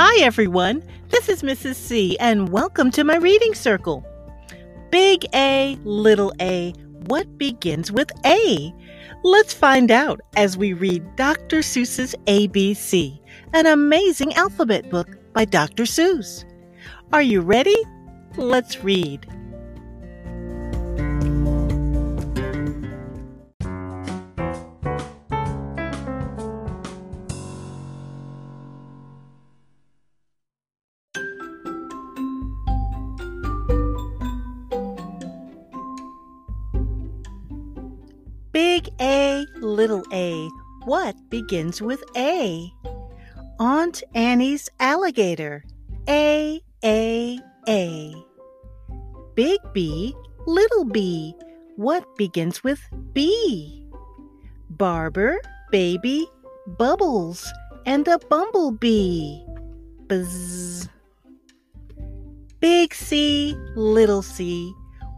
Hi, everyone. This is Mrs. C, and welcome to my reading circle. Big A, little a, what begins with A? Let's find out as we read Dr. Seuss's ABC, an amazing alphabet book by Dr. Seuss. Are you ready? Let's read. Big A, little a, what begins with A? Aunt Annie's alligator. A, A, A. Big B, little b, what begins with B? Barber, baby, bubbles, and a bumblebee. Buzz. Big C, little c,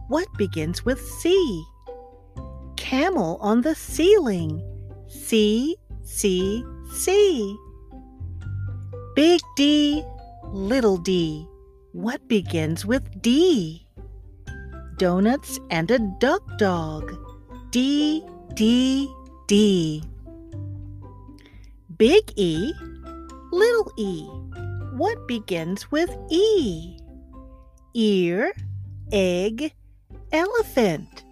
what begins with C? Camel on the ceiling. C, C, C. Big D, little d. What begins with D? Donuts and a duck dog. D, D, D. Big E, little e. What begins with E? Ear, egg, elephant.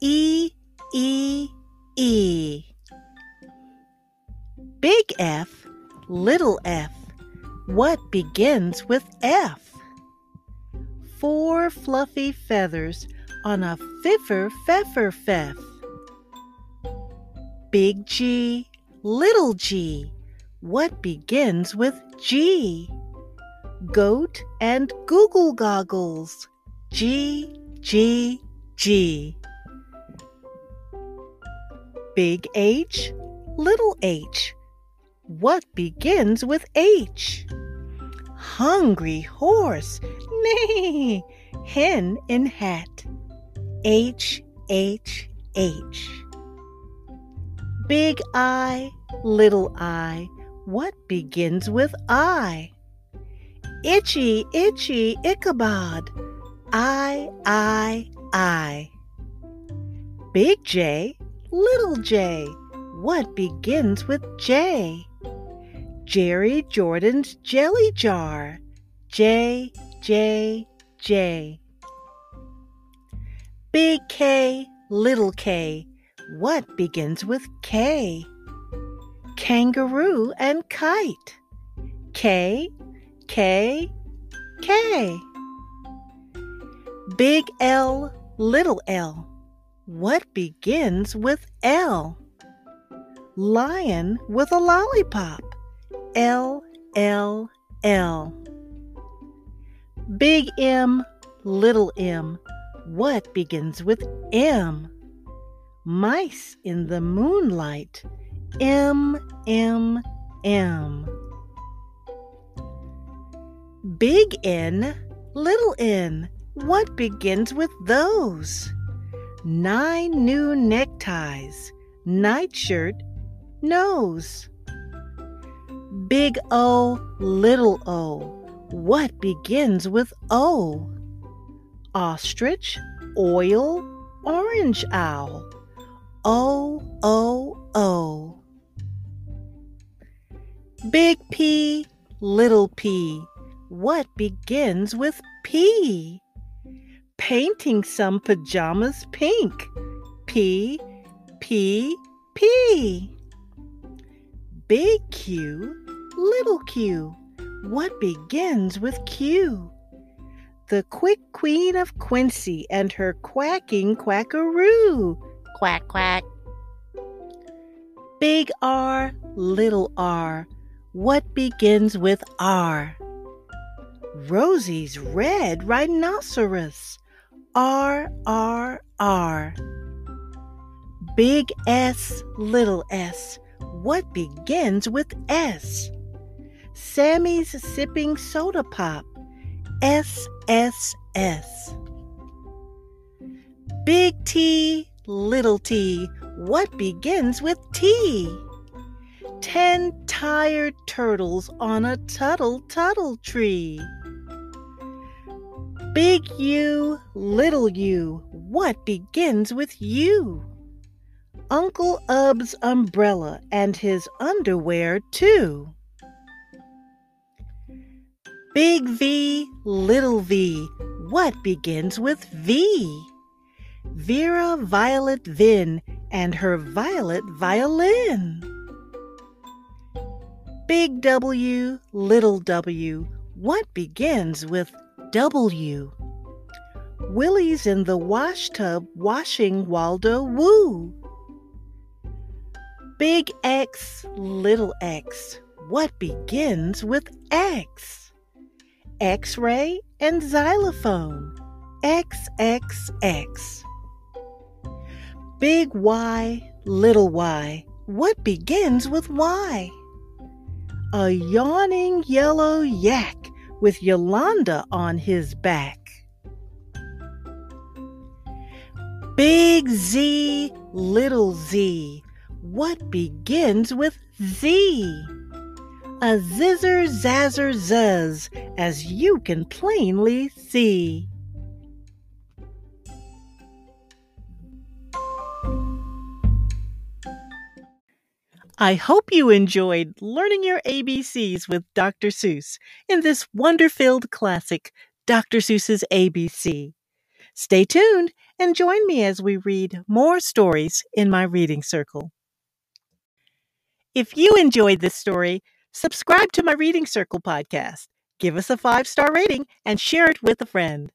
E, E, E. Big F, little f. What begins with F? Four fluffy feathers on a fiffer feffer feff. Big G, little g. What begins with G? Goat and googoo goggles. G, G, G. Big H, little h. What begins with H? Hungry horse, neigh, hen in hat. H, H, H. Big I, little I, what begins with I? Itchy, itchy, Ichabod. I, I, I. Big J, Little J. What begins with J? Jerry Jordan's jelly jar. J, J, J. Big K, little k. What begins with K? Kangaroo and kite. K, K, K. Big L, little l. What begins with L? Lion with a lollipop. L, L, L. Big M, little m. What begins with M? Mice in the moonlight. M, M, M. Big N, little n. What begins with those? Nine new neckties, nightshirt, nose. Big O, little o, what begins with O? Ostrich, oil, orange owl. O, O, O. Big P, little p, what begins with P? Painting some pajamas pink. P, P, P. Big Q, little q. What begins with Q? The quick queen of Quincy and her quacking quackaroo. Quack, quack. Big R, little r. What begins with R? Rosie's red rhinoceros. R, R, R. Big S, little s. What begins with S? Sammy's sipping soda pop. S, S, S. Big T, little t. What begins with T? ten tired turtles on a tuttle tuttle tree. Big U, little u, what begins with you? Uncle Ub's umbrella and his underwear, too. Big V, little v, what begins with V? Vera Violet Vinn and her violet violin. Big W, little w, what begins with W? Willie's in the wash tub washing Waldo Woo. Big X, little x, what begins with X? X ray and xylophone, XXX. Big Y, little y, what begins with Y? A yawning yellow yak with Yolanda on his back. Big Z, little z, what begins with Z? A zizzer zazzer zuzz, as you can plainly see. I hope you enjoyed learning your ABCs with Dr. Seuss in this wonder filled classic, Dr. Seuss's ABC. Stay tuned and join me as we read more stories in my reading circle. If you enjoyed this story, subscribe to my Reading Circle podcast, give us a five star rating, and share it with a friend.